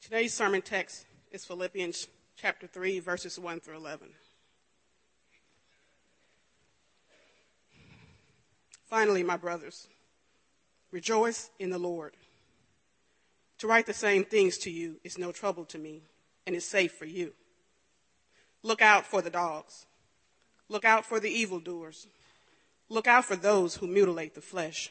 Today's sermon text is Philippians chapter 3, verses 1 through 11. Finally, my brothers, rejoice in the Lord. To write the same things to you is no trouble to me and is safe for you. Look out for the dogs. Look out for the evildoers. Look out for those who mutilate the flesh.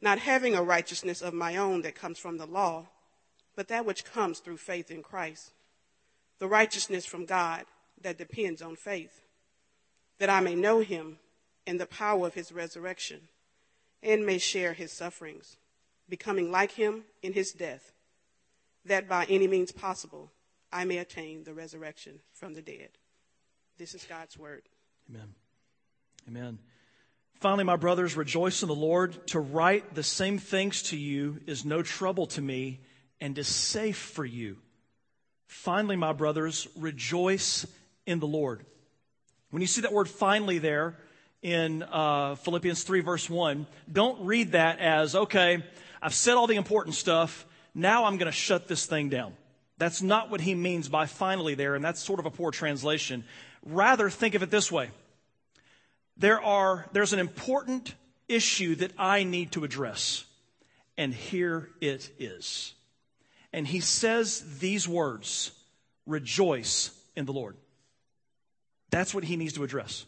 not having a righteousness of my own that comes from the law, but that which comes through faith in Christ, the righteousness from God that depends on faith, that I may know him and the power of his resurrection, and may share his sufferings, becoming like him in his death, that by any means possible I may attain the resurrection from the dead. This is God's word. Amen. Amen. Finally, my brothers, rejoice in the Lord. To write the same things to you is no trouble to me and is safe for you. Finally, my brothers, rejoice in the Lord. When you see that word finally there, in uh, Philippians 3, verse 1, don't read that as, okay, I've said all the important stuff. Now I'm going to shut this thing down. That's not what he means by finally there, and that's sort of a poor translation. Rather, think of it this way there are, there's an important issue that I need to address, and here it is. And he says these words rejoice in the Lord. That's what he needs to address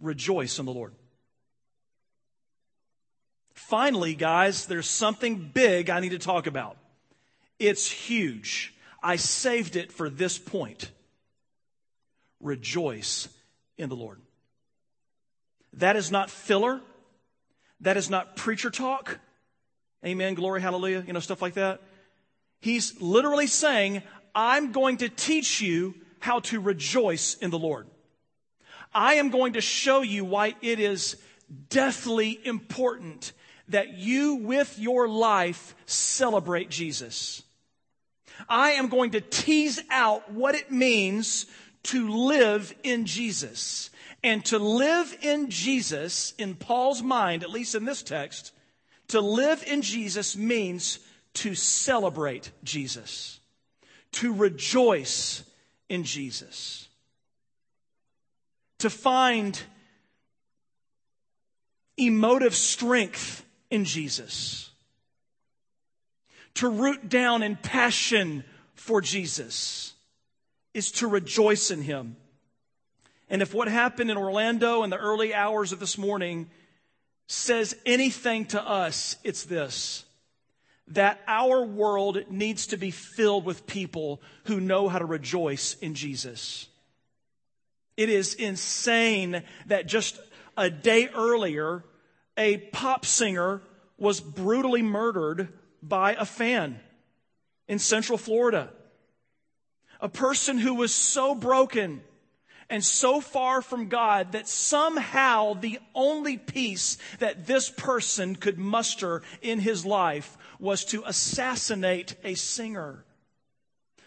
rejoice in the Lord. Finally, guys, there's something big I need to talk about. It's huge. I saved it for this point. Rejoice in the Lord. That is not filler. That is not preacher talk. Amen, glory, hallelujah, you know, stuff like that. He's literally saying, I'm going to teach you how to rejoice in the Lord. I am going to show you why it is deathly important that you, with your life, celebrate Jesus. I am going to tease out what it means to live in Jesus. And to live in Jesus, in Paul's mind, at least in this text, to live in Jesus means to celebrate Jesus, to rejoice in Jesus to find emotive strength in Jesus, to root down in passion for Jesus, is to rejoice in Him. And if what happened in Orlando in the early hours of this morning says anything to us, it's this that our world needs to be filled with people who know how to rejoice in Jesus. It is insane that just a day earlier, a pop singer was brutally murdered by a fan in Central Florida. A person who was so broken and so far from God that somehow the only peace that this person could muster in his life was to assassinate a singer,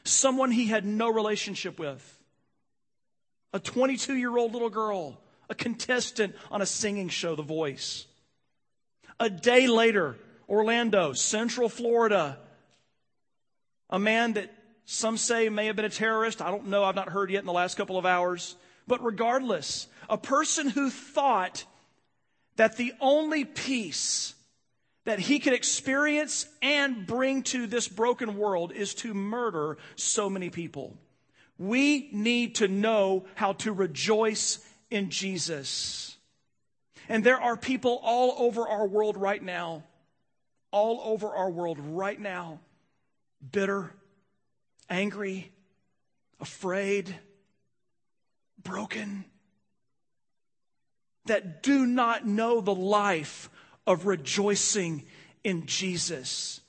someone he had no relationship with a 22 year old little girl, a contestant on a singing show, The Voice. A day later, Orlando, Central Florida, a man that some say may have been a terrorist. I don't know. I've not heard yet in the last couple of hours. But regardless, a person who thought that the only peace that he could experience and bring to this broken world is to murder so many people. We need to know how to rejoice in Jesus. And there are people all over our world right now, all over our world right now, bitter, angry, afraid, broken, that do not know the life of rejoicing in Jesus.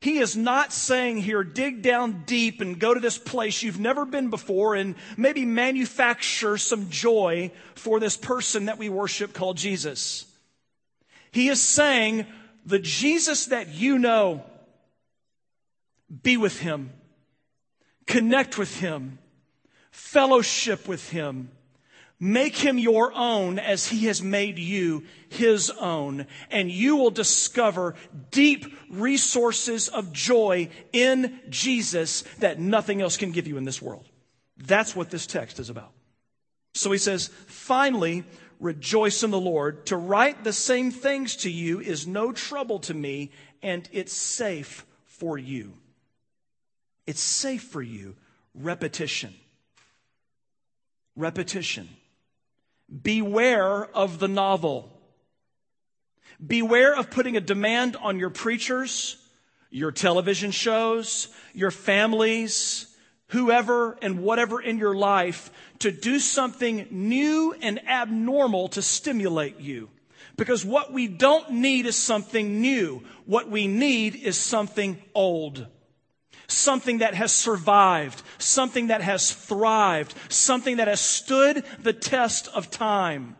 He is not saying here, dig down deep and go to this place you've never been before and maybe manufacture some joy for this person that we worship called Jesus. He is saying, the Jesus that you know, be with him, connect with him, fellowship with him, Make him your own as he has made you his own, and you will discover deep resources of joy in Jesus that nothing else can give you in this world. That's what this text is about. So he says, finally, rejoice in the Lord. To write the same things to you is no trouble to me, and it's safe for you. It's safe for you. Repetition. Repetition. Beware of the novel. Beware of putting a demand on your preachers, your television shows, your families, whoever and whatever in your life to do something new and abnormal to stimulate you. Because what we don't need is something new. What we need is something old something that has survived, something that has thrived, something that has stood the test of time.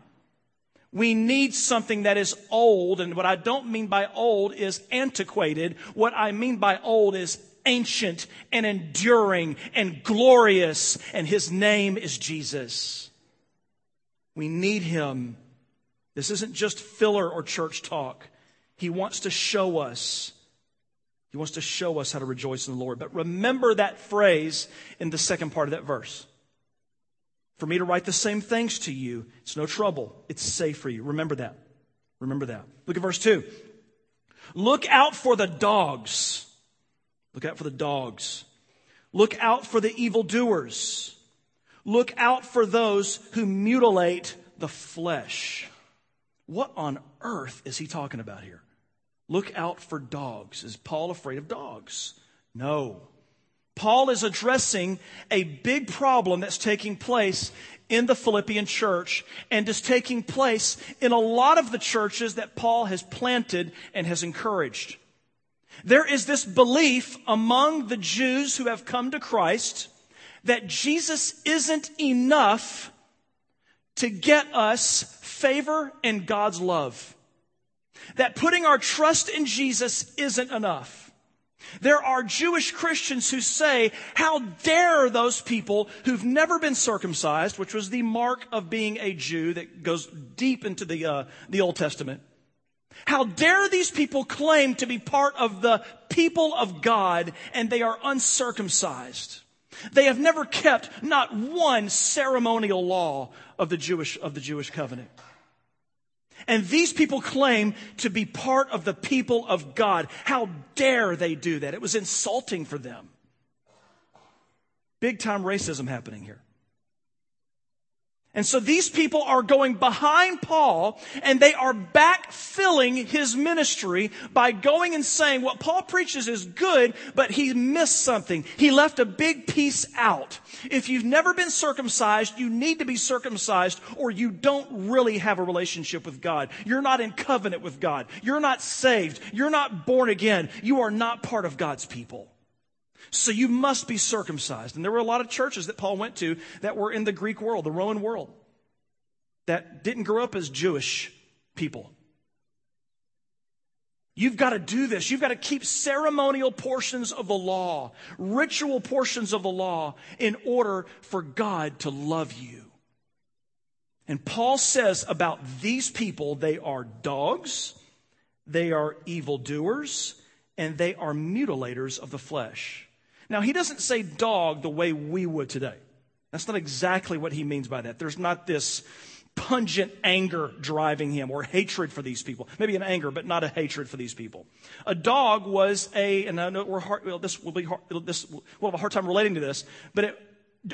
We need something that is old, and what I don't mean by old is antiquated. What I mean by old is ancient and enduring and glorious, and his name is Jesus. We need him. This isn't just filler or church talk. He wants to show us wants to show us how to rejoice in the Lord. But remember that phrase in the second part of that verse. For me to write the same things to you, it's no trouble. It's safe for you. Remember that. Remember that. Look at verse 2. Look out for the dogs. Look out for the dogs. Look out for the evildoers. Look out for those who mutilate the flesh. What on earth is he talking about here? Look out for dogs. Is Paul afraid of dogs? No. Paul is addressing a big problem that's taking place in the Philippian church and is taking place in a lot of the churches that Paul has planted and has encouraged. There is this belief among the Jews who have come to Christ that Jesus isn't enough to get us favor and God's love that putting our trust in Jesus isn't enough. There are Jewish Christians who say, how dare those people who've never been circumcised, which was the mark of being a Jew that goes deep into the, uh, the Old Testament. How dare these people claim to be part of the people of God and they are uncircumcised? They have never kept not one ceremonial law of the Jewish, of the Jewish covenant. And these people claim to be part of the people of God. How dare they do that? It was insulting for them. Big time racism happening here. And so these people are going behind Paul and they are backfilling his ministry by going and saying what Paul preaches is good, but he missed something. He left a big piece out. If you've never been circumcised, you need to be circumcised or you don't really have a relationship with God. You're not in covenant with God. You're not saved. You're not born again. You are not part of God's people. So you must be circumcised. And there were a lot of churches that Paul went to that were in the Greek world, the Roman world, that didn't grow up as Jewish people. You've got to do this. You've got to keep ceremonial portions of the law, ritual portions of the law, in order for God to love you. And Paul says about these people, they are dogs, they are evildoers, and they are mutilators of the flesh. Now, he doesn't say dog the way we would today. That's not exactly what he means by that. There's not this pungent anger driving him or hatred for these people. Maybe an anger, but not a hatred for these people. A dog was a, and I know we're hard, well, this will be hard, this, we'll have a hard time relating to this, but it,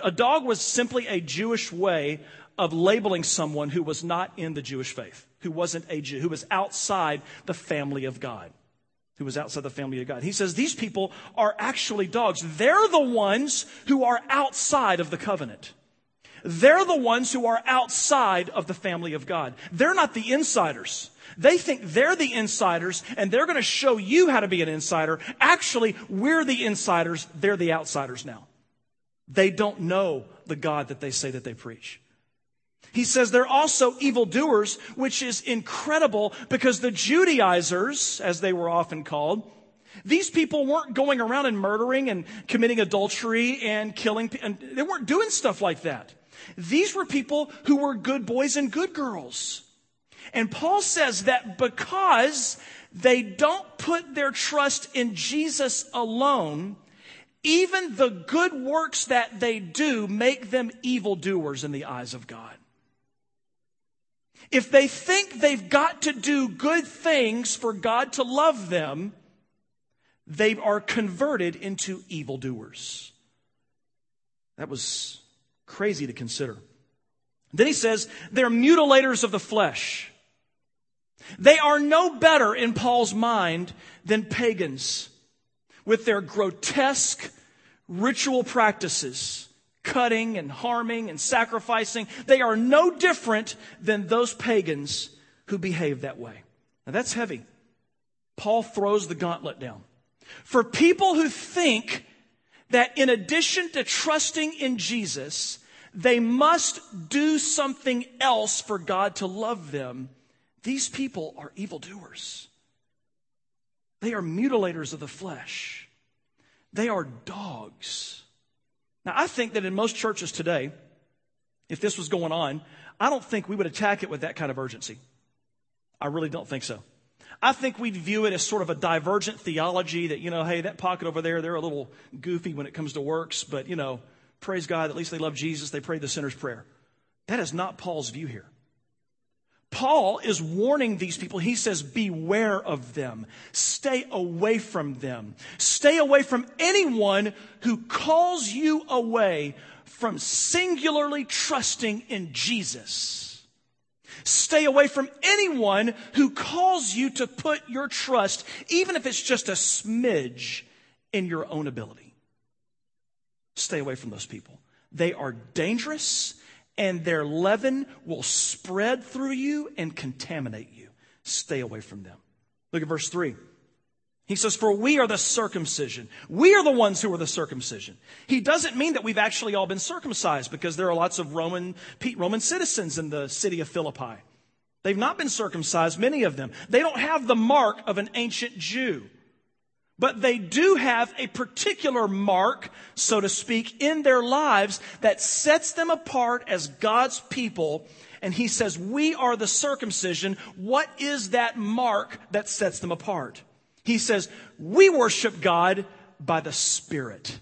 a dog was simply a Jewish way of labeling someone who was not in the Jewish faith, who wasn't a Jew, who was outside the family of God. Who was outside the family of God. He says these people are actually dogs. They're the ones who are outside of the covenant. They're the ones who are outside of the family of God. They're not the insiders. They think they're the insiders and they're going to show you how to be an insider. Actually, we're the insiders. They're the outsiders now. They don't know the God that they say that they preach. He says they're also evildoers, which is incredible because the Judaizers, as they were often called, these people weren't going around and murdering and committing adultery and killing, and they weren't doing stuff like that. These were people who were good boys and good girls. And Paul says that because they don't put their trust in Jesus alone, even the good works that they do make them evildoers in the eyes of God. If they think they've got to do good things for God to love them, they are converted into evildoers. That was Crazy to consider. Then he says, they're mutilators of the flesh. They are no better in Paul's mind than pagans with their grotesque ritual practices, cutting and harming and sacrificing. They are no different than those pagans who behave that way. Now that's heavy. Paul throws the gauntlet down. For people who think that in addition to trusting in Jesus, they must do something else for God to love them. These people are evildoers. They are mutilators of the flesh. They are dogs. Now, I think that in most churches today, if this was going on, I don't think we would attack it with that kind of urgency. I really don't think so. I think we'd view it as sort of a divergent theology that, you know, hey, that pocket over there, they're a little goofy when it comes to works, but, you know, praise God, at least they love Jesus, they pray the sinner's prayer. That is not Paul's view here. Paul is warning these people. He says, beware of them. Stay away from them. Stay away from anyone who calls you away from singularly trusting in Jesus. Stay away from anyone who calls you to put your trust, even if it's just a smidge, in your own ability. Stay away from those people. They are dangerous and their leaven will spread through you and contaminate you. Stay away from them. Look at verse 3. He says, For we are the circumcision. We are the ones who are the circumcision. He doesn't mean that we've actually all been circumcised because there are lots of Roman, Roman citizens in the city of Philippi. They've not been circumcised, many of them. They don't have the mark of an ancient Jew. But they do have a particular mark, so to speak, in their lives that sets them apart as God's people. And he says, We are the circumcision. What is that mark that sets them apart? He says, We worship God by the Spirit.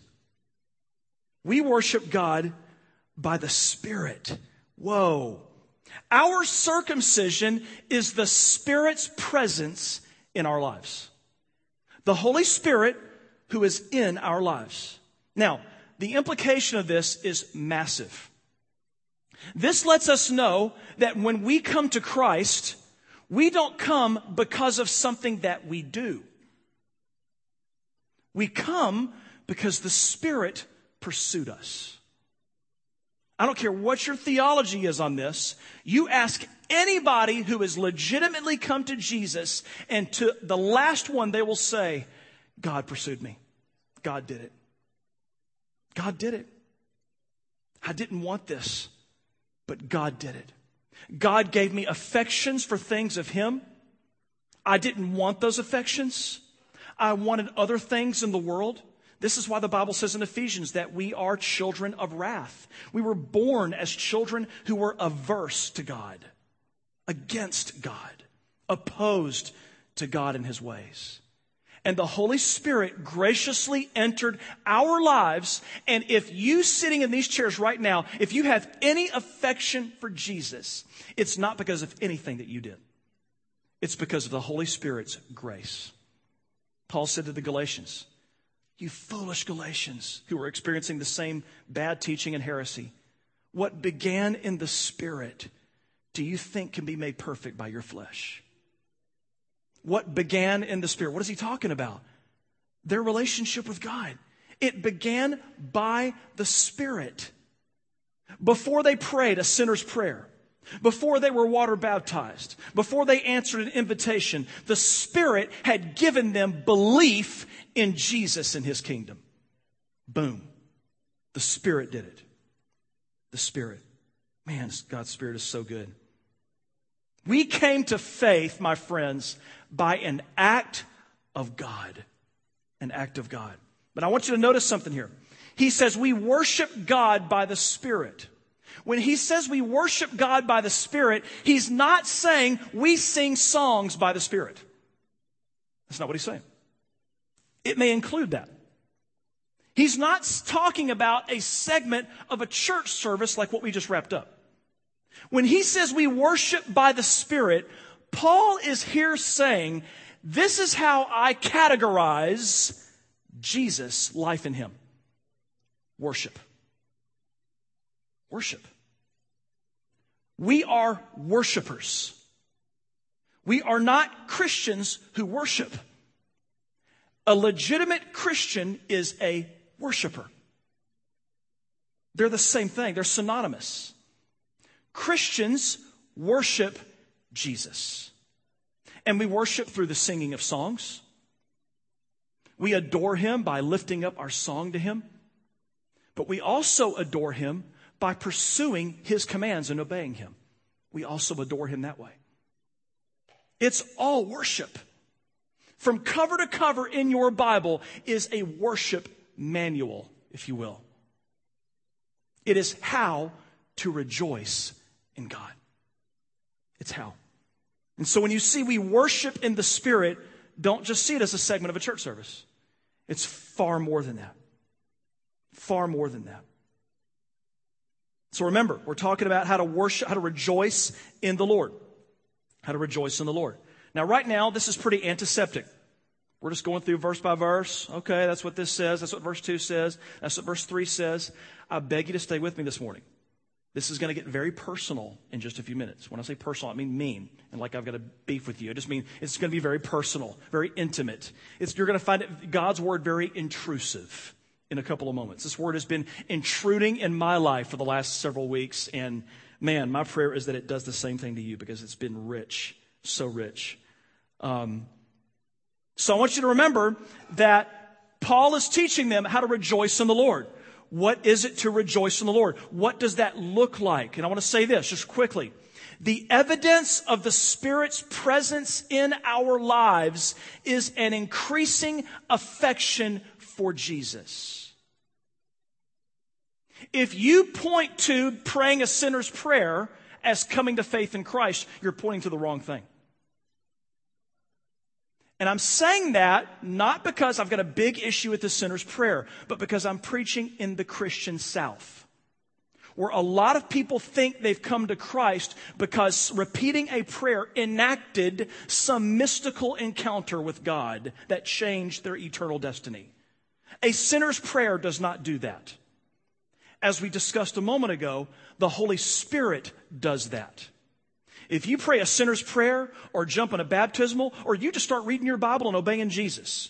We worship God by the Spirit. Whoa. Our circumcision is the Spirit's presence in our lives the Holy Spirit who is in our lives. Now, the implication of this is massive. This lets us know that when we come to Christ, we don't come because of something that we do. We come because the Spirit pursued us. I don't care what your theology is on this. You ask anybody who has legitimately come to Jesus, and to the last one, they will say, God pursued me. God did it. God did it. I didn't want this, but God did it. God gave me affections for things of Him. I didn't want those affections. I wanted other things in the world. This is why the Bible says in Ephesians that we are children of wrath. We were born as children who were averse to God against God, opposed to God and his ways. and the Holy Spirit graciously entered our lives. And if you sitting in these chairs right now, if you have any affection for Jesus, it's not because of anything that you did. It's because of the Holy Spirit's grace. Paul said to the Galatians, You foolish Galatians who are experiencing the same bad teaching and heresy, what began in the Spirit do you think can be made perfect by your flesh? What began in the Spirit? What is he talking about? Their relationship with God. It began by the Spirit. Before they prayed a sinner's prayer, before they were water baptized, before they answered an invitation, the Spirit had given them belief in Jesus and His kingdom. Boom. The Spirit did it. The Spirit. Man, God's Spirit is so good. We came to faith, my friends, by an act of God. An act of God. But I want you to notice something here. He says we worship God by the Spirit. When he says we worship God by the Spirit, he's not saying we sing songs by the Spirit. That's not what he's saying. It may include that. He's not talking about a segment of a church service like what we just wrapped up. When he says we worship by the Spirit, Paul is here saying, this is how I categorize Jesus' life in him. Worship. Worship. We are worshipers. We are not Christians who worship. A legitimate Christian is a worshiper. They're the same thing, they're synonymous. Christians worship Jesus. And we worship through the singing of songs. We adore him by lifting up our song to him. But we also adore him by pursuing his commands and obeying him. We also adore him that way. It's all worship. From cover to cover in your Bible is a worship manual, if you will. It is how to rejoice in God. It's how. And so when you see we worship in the Spirit, don't just see it as a segment of a church service. It's far more than that. Far more than that. So remember, we're talking about how to worship, how to rejoice in the Lord. How to rejoice in the Lord. Now, right now, this is pretty antiseptic. We're just going through verse by verse. Okay, that's what this says. That's what verse 2 says. That's what verse 3 says. I beg you to stay with me this morning. This is going to get very personal in just a few minutes. When I say personal, I mean mean. And like I've got a beef with you. I just mean it's going to be very personal, very intimate. It's, you're going to find it, God's word very intrusive in a couple of moments. This word has been intruding in my life for the last several weeks. And man, my prayer is that it does the same thing to you because it's been rich, so rich. Um, so I want you to remember that Paul is teaching them how to rejoice in the Lord. What is it to rejoice in the Lord? What does that look like? And I want to say this just quickly. The evidence of the Spirit's presence in our lives is an increasing affection for Jesus. If you point to praying a sinner's prayer as coming to faith in Christ, you're pointing to the wrong thing. And I'm saying that not because I've got a big issue with the sinner's prayer, but because I'm preaching in the Christian South. Where a lot of people think they've come to Christ because repeating a prayer enacted some mystical encounter with God that changed their eternal destiny. A sinner's prayer does not do that. As we discussed a moment ago, the Holy Spirit does that. If you pray a sinner's prayer or jump in a baptismal or you just start reading your Bible and obeying Jesus,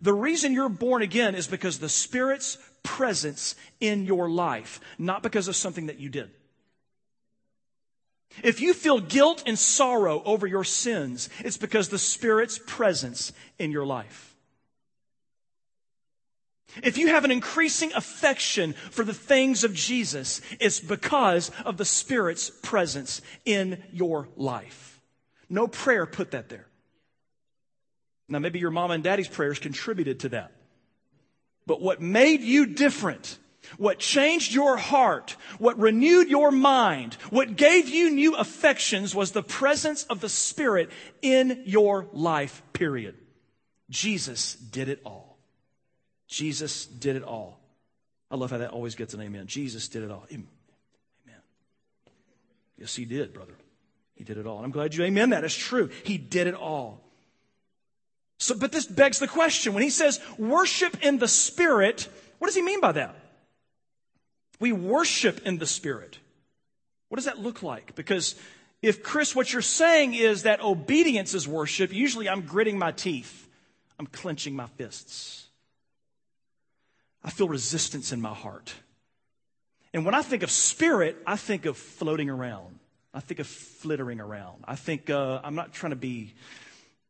the reason you're born again is because the Spirit's presence in your life, not because of something that you did. If you feel guilt and sorrow over your sins, it's because the Spirit's presence in your life. If you have an increasing affection for the things of Jesus, it's because of the Spirit's presence in your life. No prayer put that there. Now, maybe your mom and daddy's prayers contributed to that. But what made you different, what changed your heart, what renewed your mind, what gave you new affections was the presence of the Spirit in your life, period. Jesus did it all. Jesus did it all. I love how that always gets an amen. Jesus did it all. Amen. Yes, he did, brother. He did it all. And I'm glad you amen that. It's true. He did it all. So, but this begs the question. When he says worship in the Spirit, what does he mean by that? We worship in the Spirit. What does that look like? Because if, Chris, what you're saying is that obedience is worship, usually I'm gritting my teeth, I'm clenching my fists. I feel resistance in my heart. And when I think of spirit, I think of floating around. I think of flittering around. I think, uh, I'm not trying to be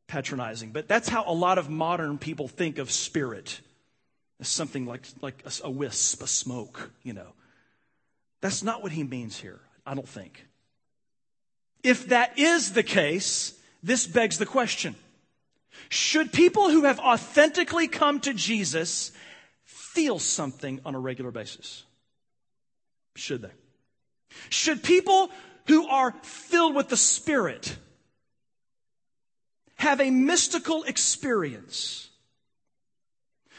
patronizing, but that's how a lot of modern people think of spirit as something like, like a, a wisp, a smoke, you know. That's not what he means here, I don't think. If that is the case, this begs the question Should people who have authentically come to Jesus feel something on a regular basis? Should they? Should people who are filled with the Spirit have a mystical experience?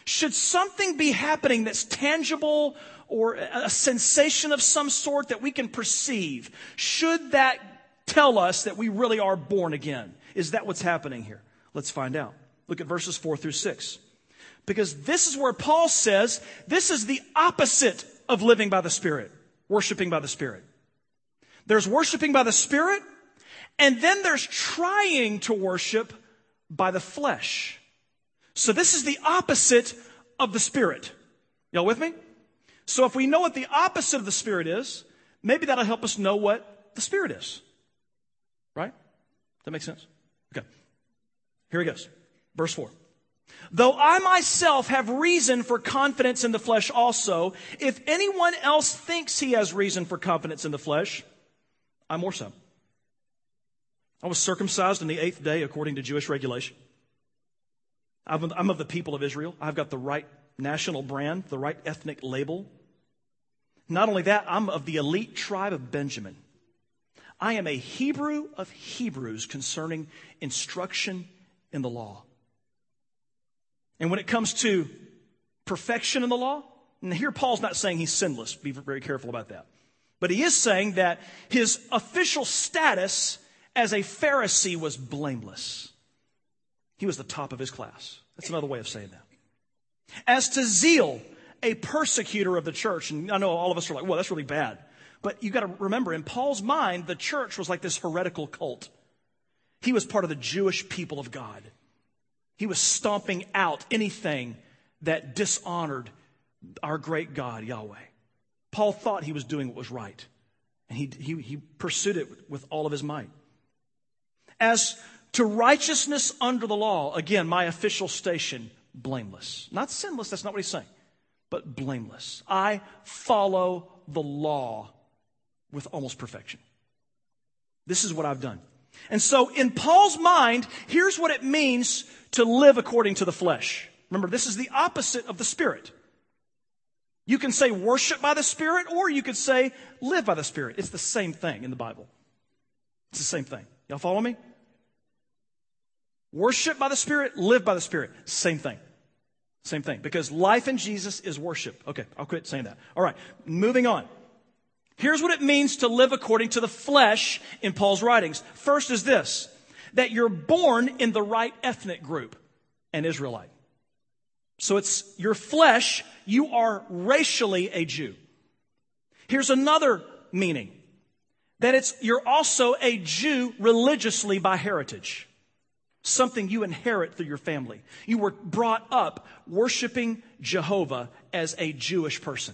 Should something be happening that's tangible or a sensation of some sort that we can perceive? Should that tell us that we really are born again? Is that what's happening here? Let's find out. Look at verses 4 through 6. Because this is where Paul says this is the opposite of living by the Spirit, worshiping by the Spirit. There's worshiping by the Spirit, and then there's trying to worship by the flesh. So this is the opposite of the Spirit. Y'all with me? So if we know what the opposite of the Spirit is, maybe that'll help us know what the Spirit is. Right? That makes sense? Okay. Here he goes. Verse 4. Though I myself have reason for confidence in the flesh also, if anyone else thinks he has reason for confidence in the flesh, I more so. I was circumcised on the eighth day according to Jewish regulation. I'm of the people of Israel. I've got the right national brand, the right ethnic label. Not only that, I'm of the elite tribe of Benjamin. I am a Hebrew of Hebrews concerning instruction in the law. And when it comes to perfection in the law, and here Paul's not saying he's sinless, be very careful about that. But he is saying that his official status as a Pharisee was blameless. He was the top of his class. That's another way of saying that. As to zeal, a persecutor of the church, and I know all of us are like, well, that's really bad. But you got to remember, in Paul's mind, the church was like this heretical cult. He was part of the Jewish people of God. He was stomping out anything that dishonored our great God, Yahweh. Paul thought he was doing what was right, and he, he, he pursued it with all of his might. As to righteousness under the law, again, my official station, blameless. Not sinless, that's not what he's saying, but blameless. I follow the law with almost perfection. This is what I've done. And so, in Paul's mind, here's what it means to live according to the flesh. Remember, this is the opposite of the Spirit. You can say worship by the Spirit, or you could say live by the Spirit. It's the same thing in the Bible. It's the same thing. Y'all follow me? Worship by the Spirit, live by the Spirit. Same thing. Same thing. Because life in Jesus is worship. Okay, I'll quit saying that. All right, moving on. Here's what it means to live according to the flesh in Paul's writings. First is this that you're born in the right ethnic group, an Israelite. So it's your flesh, you are racially a Jew. Here's another meaning that it's you're also a Jew religiously by heritage. Something you inherit through your family. You were brought up worshiping Jehovah as a Jewish person.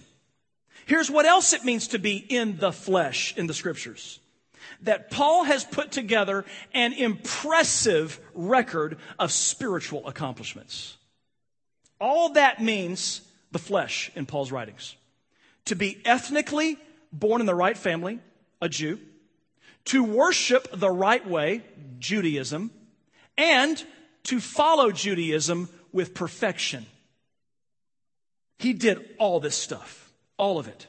Here's what else it means to be in the flesh in the scriptures. That Paul has put together an impressive record of spiritual accomplishments. All that means the flesh in Paul's writings. To be ethnically born in the right family, a Jew, to worship the right way, Judaism, and to follow Judaism with perfection. He did all this stuff. All of it.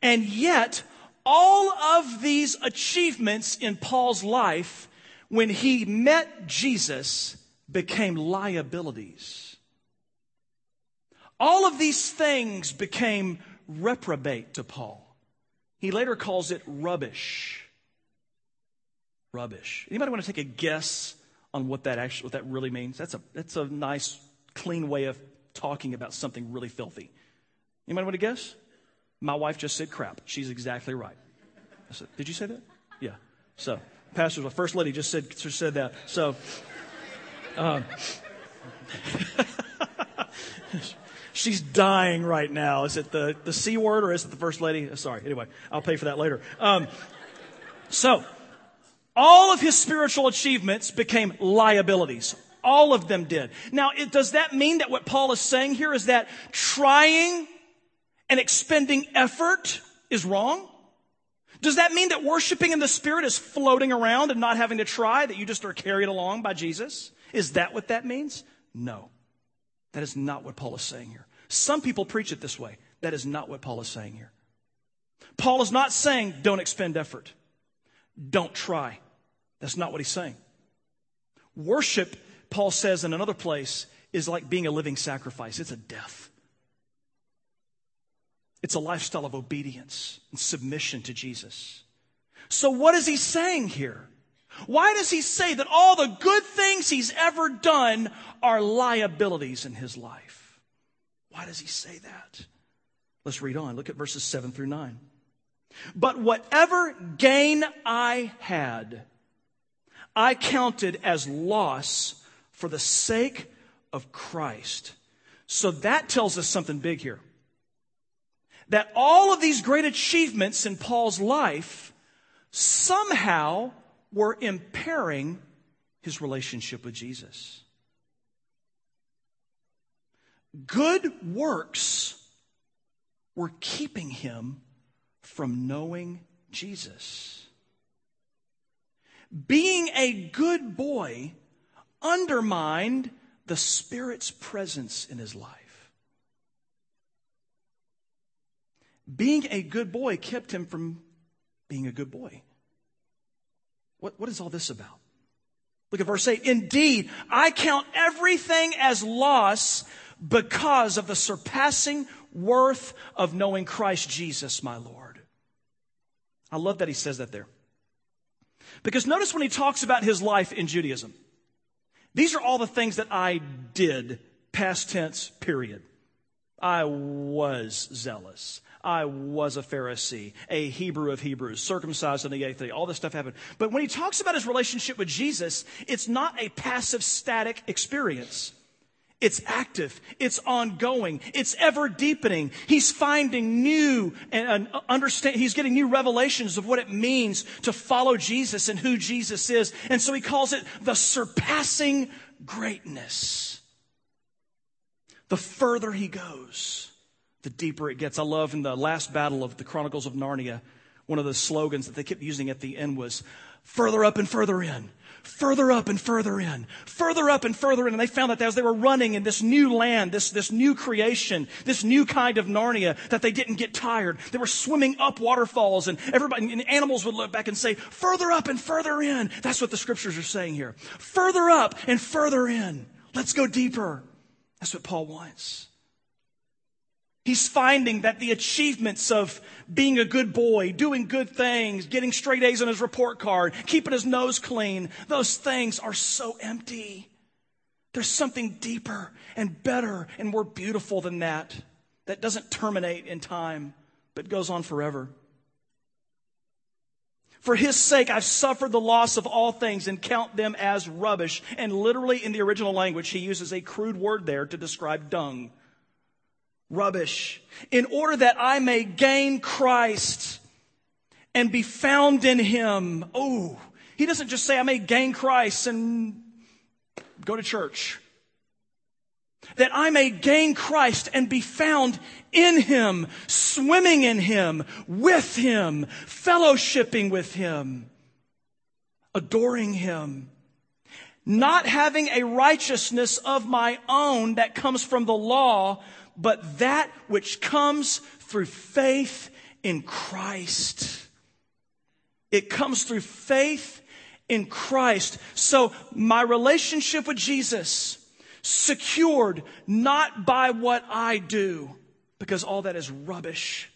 And yet, all of these achievements in Paul's life, when he met Jesus, became liabilities. All of these things became reprobate to Paul. He later calls it rubbish. Rubbish. Anybody want to take a guess on what that actually what that really means? That's a that's a nice clean way of talking about something really filthy. Anybody want to guess? My wife just said crap. She's exactly right. I Said, Did you say that? Yeah. So, pastor, the first lady just said just said that. So, um, she's dying right now. Is it the the c word or is it the first lady? Sorry. Anyway, I'll pay for that later. Um, so, all of his spiritual achievements became liabilities. All of them did. Now, it, does that mean that what Paul is saying here is that trying and expending effort is wrong? Does that mean that worshiping in the Spirit is floating around and not having to try, that you just are carried along by Jesus? Is that what that means? No. That is not what Paul is saying here. Some people preach it this way. That is not what Paul is saying here. Paul is not saying don't expend effort, don't try. That's not what he's saying. Worship, Paul says in another place, is like being a living sacrifice, it's a death. It's a lifestyle of obedience and submission to Jesus. So, what is he saying here? Why does he say that all the good things he's ever done are liabilities in his life? Why does he say that? Let's read on. Look at verses 7 through 9. But whatever gain I had, I counted as loss for the sake of Christ. So that tells us something big here. That all of these great achievements in Paul's life somehow were impairing his relationship with Jesus. Good works were keeping him from knowing Jesus being a good boy undermined the Spirit's presence in his life. Being a good boy kept him from being a good boy. What, what is all this about? Look at verse 8. Indeed, I count everything as loss because of the surpassing worth of knowing Christ Jesus, my Lord. I love that he says that there. Because notice when he talks about his life in Judaism, these are all the things that I did, past tense, period. I was zealous. I was a Pharisee, a Hebrew of Hebrews, circumcised on the eighth day. All this stuff happened. But when he talks about his relationship with Jesus, it's not a passive, static experience. It's active. It's ongoing. It's ever deepening. He's finding new and understand. He's getting new revelations of what it means to follow Jesus and who Jesus is. And so he calls it the surpassing greatness. The further he goes, the deeper it gets. I love in the last battle of the Chronicles of Narnia, one of the slogans that they kept using at the end was further up and further in further up and further in, further up and further in. And they found that as they were running in this new land, this, this new creation, this new kind of Narnia, that they didn't get tired. They were swimming up waterfalls and everybody, and animals would look back and say, further up and further in. That's what the scriptures are saying here. Further up and further in. Let's go deeper. That's what Paul wants. He's finding that the achievements of being a good boy, doing good things, getting straight A's on his report card, keeping his nose clean, those things are so empty. There's something deeper and better and more beautiful than that, that doesn't terminate in time, but goes on forever. For his sake, I've suffered the loss of all things and count them as rubbish. And literally in the original language, he uses a crude word there to describe dung rubbish, in order that I may gain Christ and be found in him. Oh, he doesn't just say, I may gain Christ and go to church. That I may gain Christ and be found in him, swimming in him, with him, fellowshipping with him, adoring him not having a righteousness of my own that comes from the law, but that which comes through faith in Christ. It comes through faith in Christ. So my relationship with Jesus secured not by what I do, because all that is rubbish.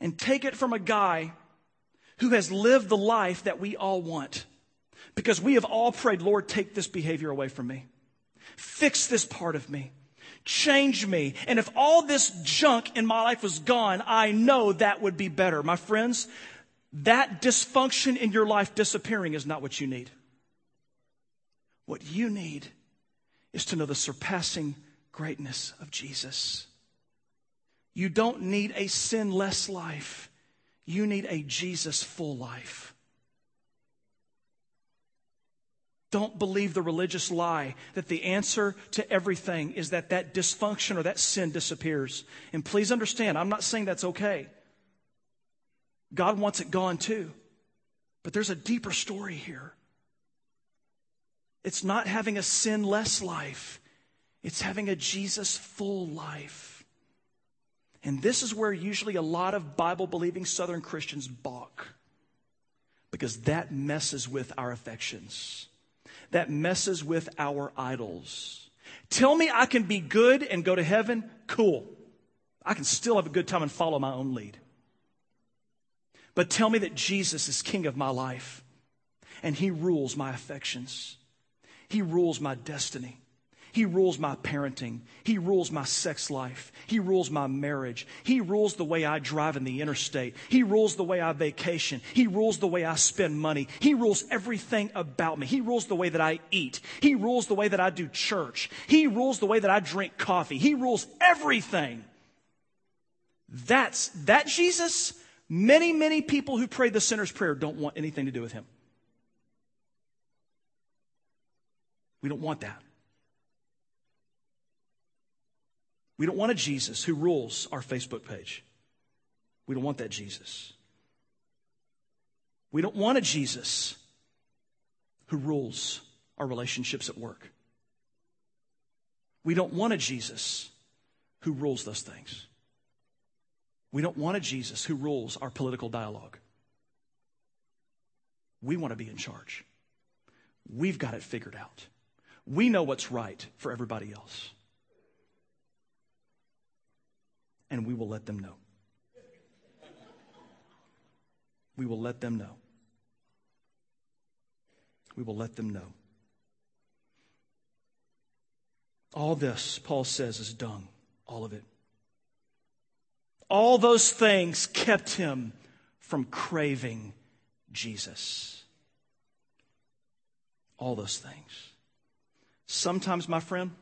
And take it from a guy who has lived the life that we all want. Because we have all prayed, Lord, take this behavior away from me. Fix this part of me. Change me. And if all this junk in my life was gone, I know that would be better. My friends, that dysfunction in your life disappearing is not what you need. What you need is to know the surpassing greatness of Jesus. You don't need a sinless life. You need a Jesus full life. Don't believe the religious lie that the answer to everything is that that dysfunction or that sin disappears. And please understand, I'm not saying that's okay. God wants it gone too. But there's a deeper story here. It's not having a sinless life, it's having a Jesus full life. And this is where usually a lot of Bible believing Southern Christians balk because that messes with our affections that messes with our idols. Tell me I can be good and go to heaven, cool. I can still have a good time and follow my own lead. But tell me that Jesus is king of my life and he rules my affections. He rules my destiny. He rules my parenting. He rules my sex life. He rules my marriage. He rules the way I drive in the interstate. He rules the way I vacation. He rules the way I spend money. He rules everything about me. He rules the way that I eat. He rules the way that I do church. He rules the way that I drink coffee. He rules everything. That's that Jesus. Many, many people who pray the sinner's prayer don't want anything to do with him. We don't want that. We don't want a Jesus who rules our Facebook page. We don't want that Jesus. We don't want a Jesus who rules our relationships at work. We don't want a Jesus who rules those things. We don't want a Jesus who rules our political dialogue. We want to be in charge. We've got it figured out. We know what's right for everybody else. And we will let them know. We will let them know. We will let them know. All this, Paul says, is dung. All of it. All those things kept him from craving Jesus. All those things. Sometimes, my friend,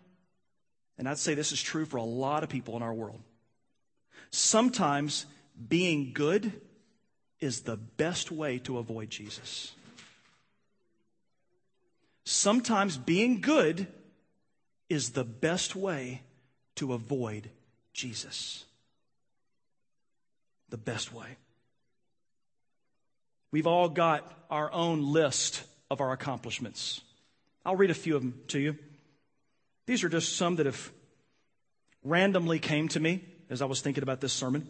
and I'd say this is true for a lot of people in our world, Sometimes being good is the best way to avoid Jesus. Sometimes being good is the best way to avoid Jesus. The best way. We've all got our own list of our accomplishments. I'll read a few of them to you. These are just some that have randomly came to me as I was thinking about this sermon.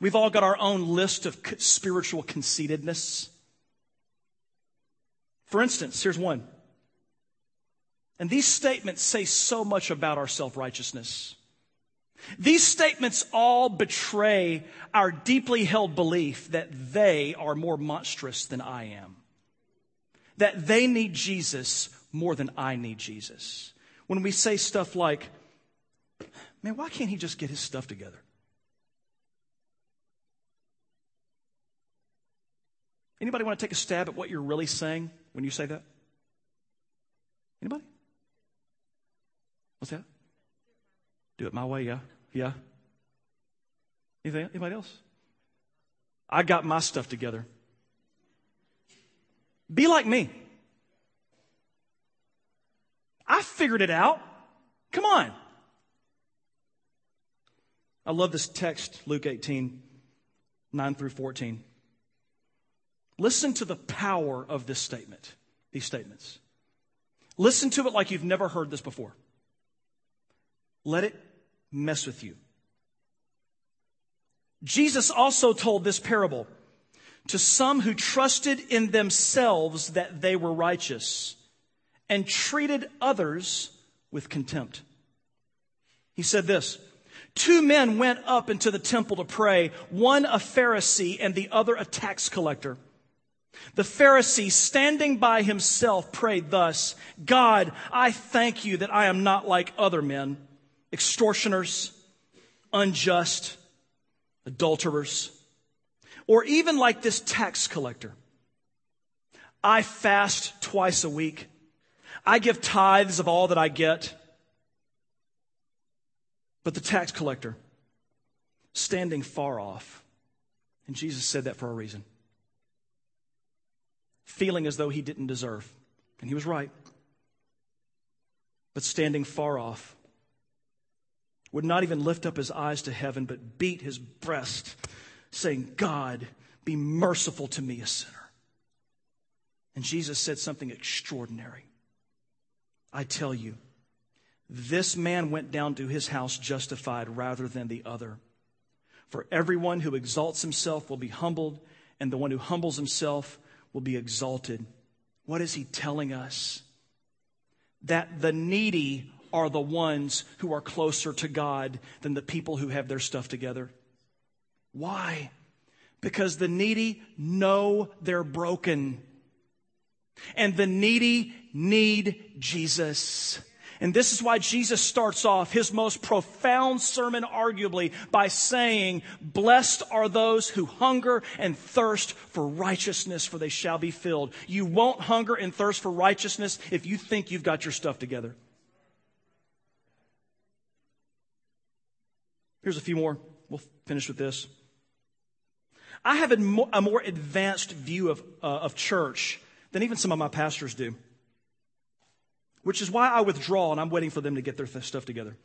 We've all got our own list of spiritual conceitedness. For instance, here's one. And these statements say so much about our self righteousness. These statements all betray our deeply held belief that they are more monstrous than I am. That they need Jesus more than I need Jesus. When we say stuff like, Man, why can't he just get his stuff together? Anybody want to take a stab at what you're really saying when you say that? Anybody? What's that? Do it my way, yeah. Yeah. Anything, anybody else? I got my stuff together. Be like me. I figured it out. Come on. I love this text, Luke 18, 9 through 14. Listen to the power of this statement, these statements. Listen to it like you've never heard this before. Let it mess with you. Jesus also told this parable to some who trusted in themselves that they were righteous and treated others with contempt. He said this Two men went up into the temple to pray, one a Pharisee and the other a tax collector. The Pharisee, standing by himself, prayed thus God, I thank you that I am not like other men, extortioners, unjust, adulterers, or even like this tax collector. I fast twice a week. I give tithes of all that I get. But the tax collector, standing far off, and Jesus said that for a reason, feeling as though he didn't deserve, and he was right, but standing far off, would not even lift up his eyes to heaven, but beat his breast, saying, God, be merciful to me, a sinner. And Jesus said something extraordinary. I tell you, this man went down to his house justified rather than the other. For everyone who exalts himself will be humbled, and the one who humbles himself will be exalted. What is he telling us? That the needy are the ones who are closer to God than the people who have their stuff together. Why? Because the needy know they're broken. And the needy need Jesus. And this is why Jesus starts off his most profound sermon, arguably, by saying, Blessed are those who hunger and thirst for righteousness, for they shall be filled. You won't hunger and thirst for righteousness if you think you've got your stuff together. Here's a few more. We'll finish with this. I have a more, advanced view of, uh, of church than even some of my pastors do, which is why I withdraw and I'm waiting for them to get their th- stuff together.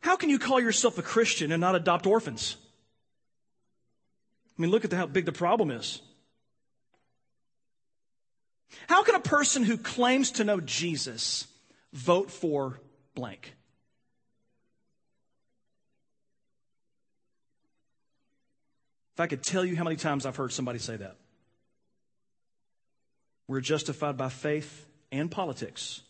How can you call yourself a Christian and not adopt orphans? I mean, look at how big the problem is. How can a person who claims to know Jesus vote for blank. If I could tell you how many times I've heard somebody say that. We're justified by faith and politics.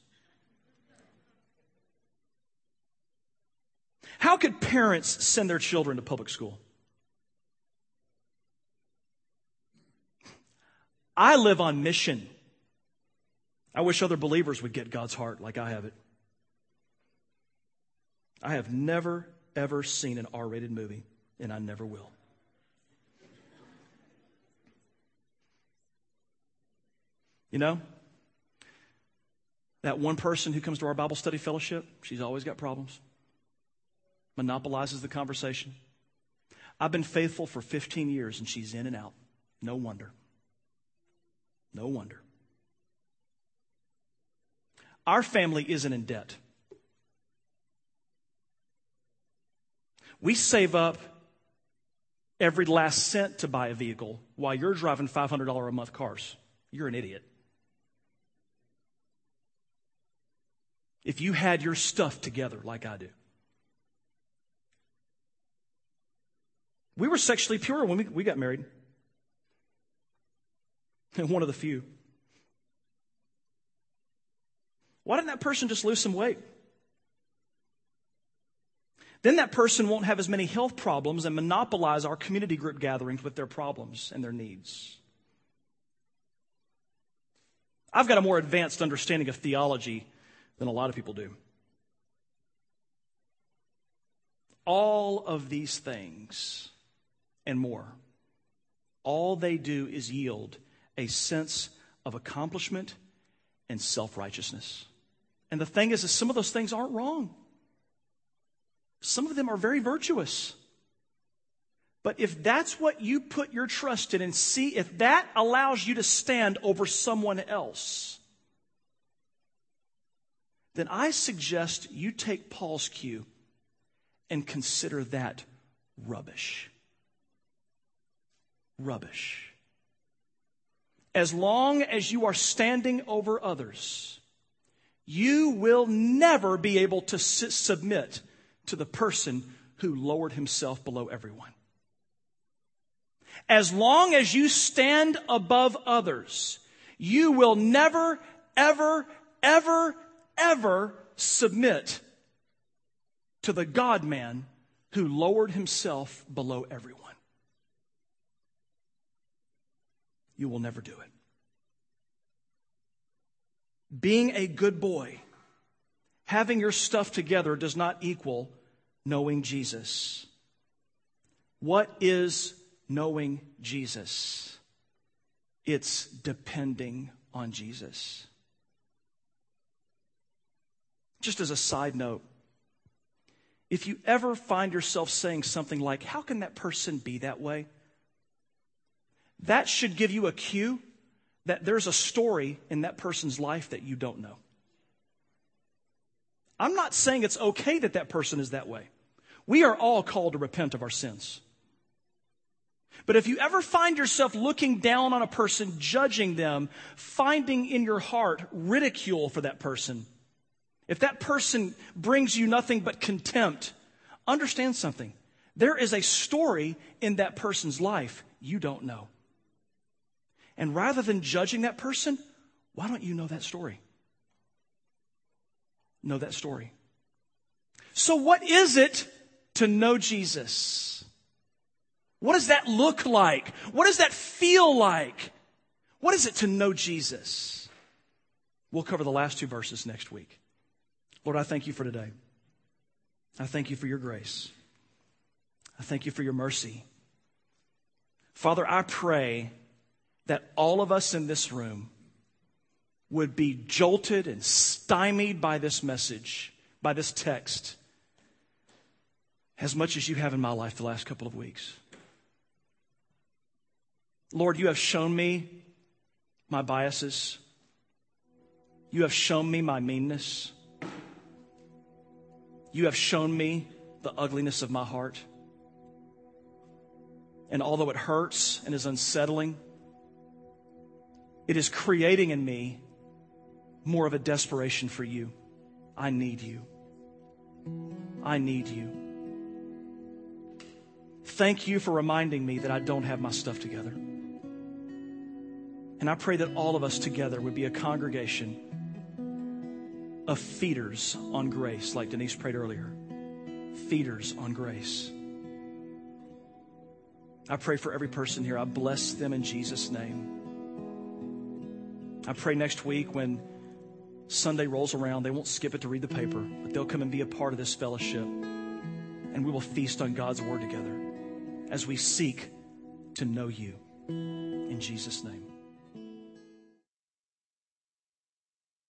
How could parents send their children to public school? I live on mission. I wish other believers would get God's heart like I have it. I have never, ever seen an R rated movie, and I never will. You know, that one person who comes to our Bible study fellowship, she's always got problems, monopolizes the conversation. I've been faithful for 15 years, and she's in and out. No wonder. No wonder. Our family isn't in debt. We save up every last cent to buy a vehicle while you're driving $500 a month cars. You're an idiot. If you had your stuff together like I do. We were sexually pure when we, we got married. And one of the few. Why didn't that person just lose some weight? Then that person won't have as many health problems and monopolize our community group gatherings with their problems and their needs. I've got a more advanced understanding of theology than a lot of people do. All of these things and more, all they do is yield a sense of accomplishment and self righteousness. And the thing is, is some of those things aren't wrong. Some of them are very virtuous. But if that's what you put your trust in and see if that allows you to stand over someone else, then I suggest you take Paul's cue and consider that rubbish. Rubbish. As long as you are standing over others, you will never be able to submit to the person who lowered himself below everyone. As long as you stand above others, you will never, ever, ever, ever submit to the God man who lowered himself below everyone. You will never do it. Being a good boy, having your stuff together does not equal knowing Jesus. What is knowing Jesus? It's depending on Jesus. Just as a side note, if you ever find yourself saying something like, How can that person be that way? That should give you a cue that there's a story in that person's life that you don't know. I'm not saying it's okay that that person is that way. We are all called to repent of our sins. But if you ever find yourself looking down on a person, judging them, finding in your heart ridicule for that person, if that person brings you nothing but contempt, understand something. There is a story in that person's life you don't know. And rather than judging that person, why don't you know that story? Know that story. So, what is it to know Jesus? What does that look like? What does that feel like? What is it to know Jesus? We'll cover the last two verses next week. Lord, I thank you for today. I thank you for your grace. I thank you for your mercy. Father, I pray that all of us in this room would be jolted and stymied by this message, by this text, as much as you have in my life the last couple of weeks. Lord, you have shown me my biases. You have shown me my meanness. You have shown me the ugliness of my heart. And although it hurts and is unsettling, it is creating in me more of a desperation for you. I need you. I need you. Thank you for reminding me that I don't have my stuff together. And I pray that all of us together would be a congregation of feeders on grace, like Denise prayed earlier. Feeders on grace. I pray for every person here. I bless them in Jesus' name. I pray next week when Sunday rolls around, they won't skip it to read the paper, but they'll come and be a part of this fellowship. And we will feast on God's word together as we seek to know you. In Jesus' name.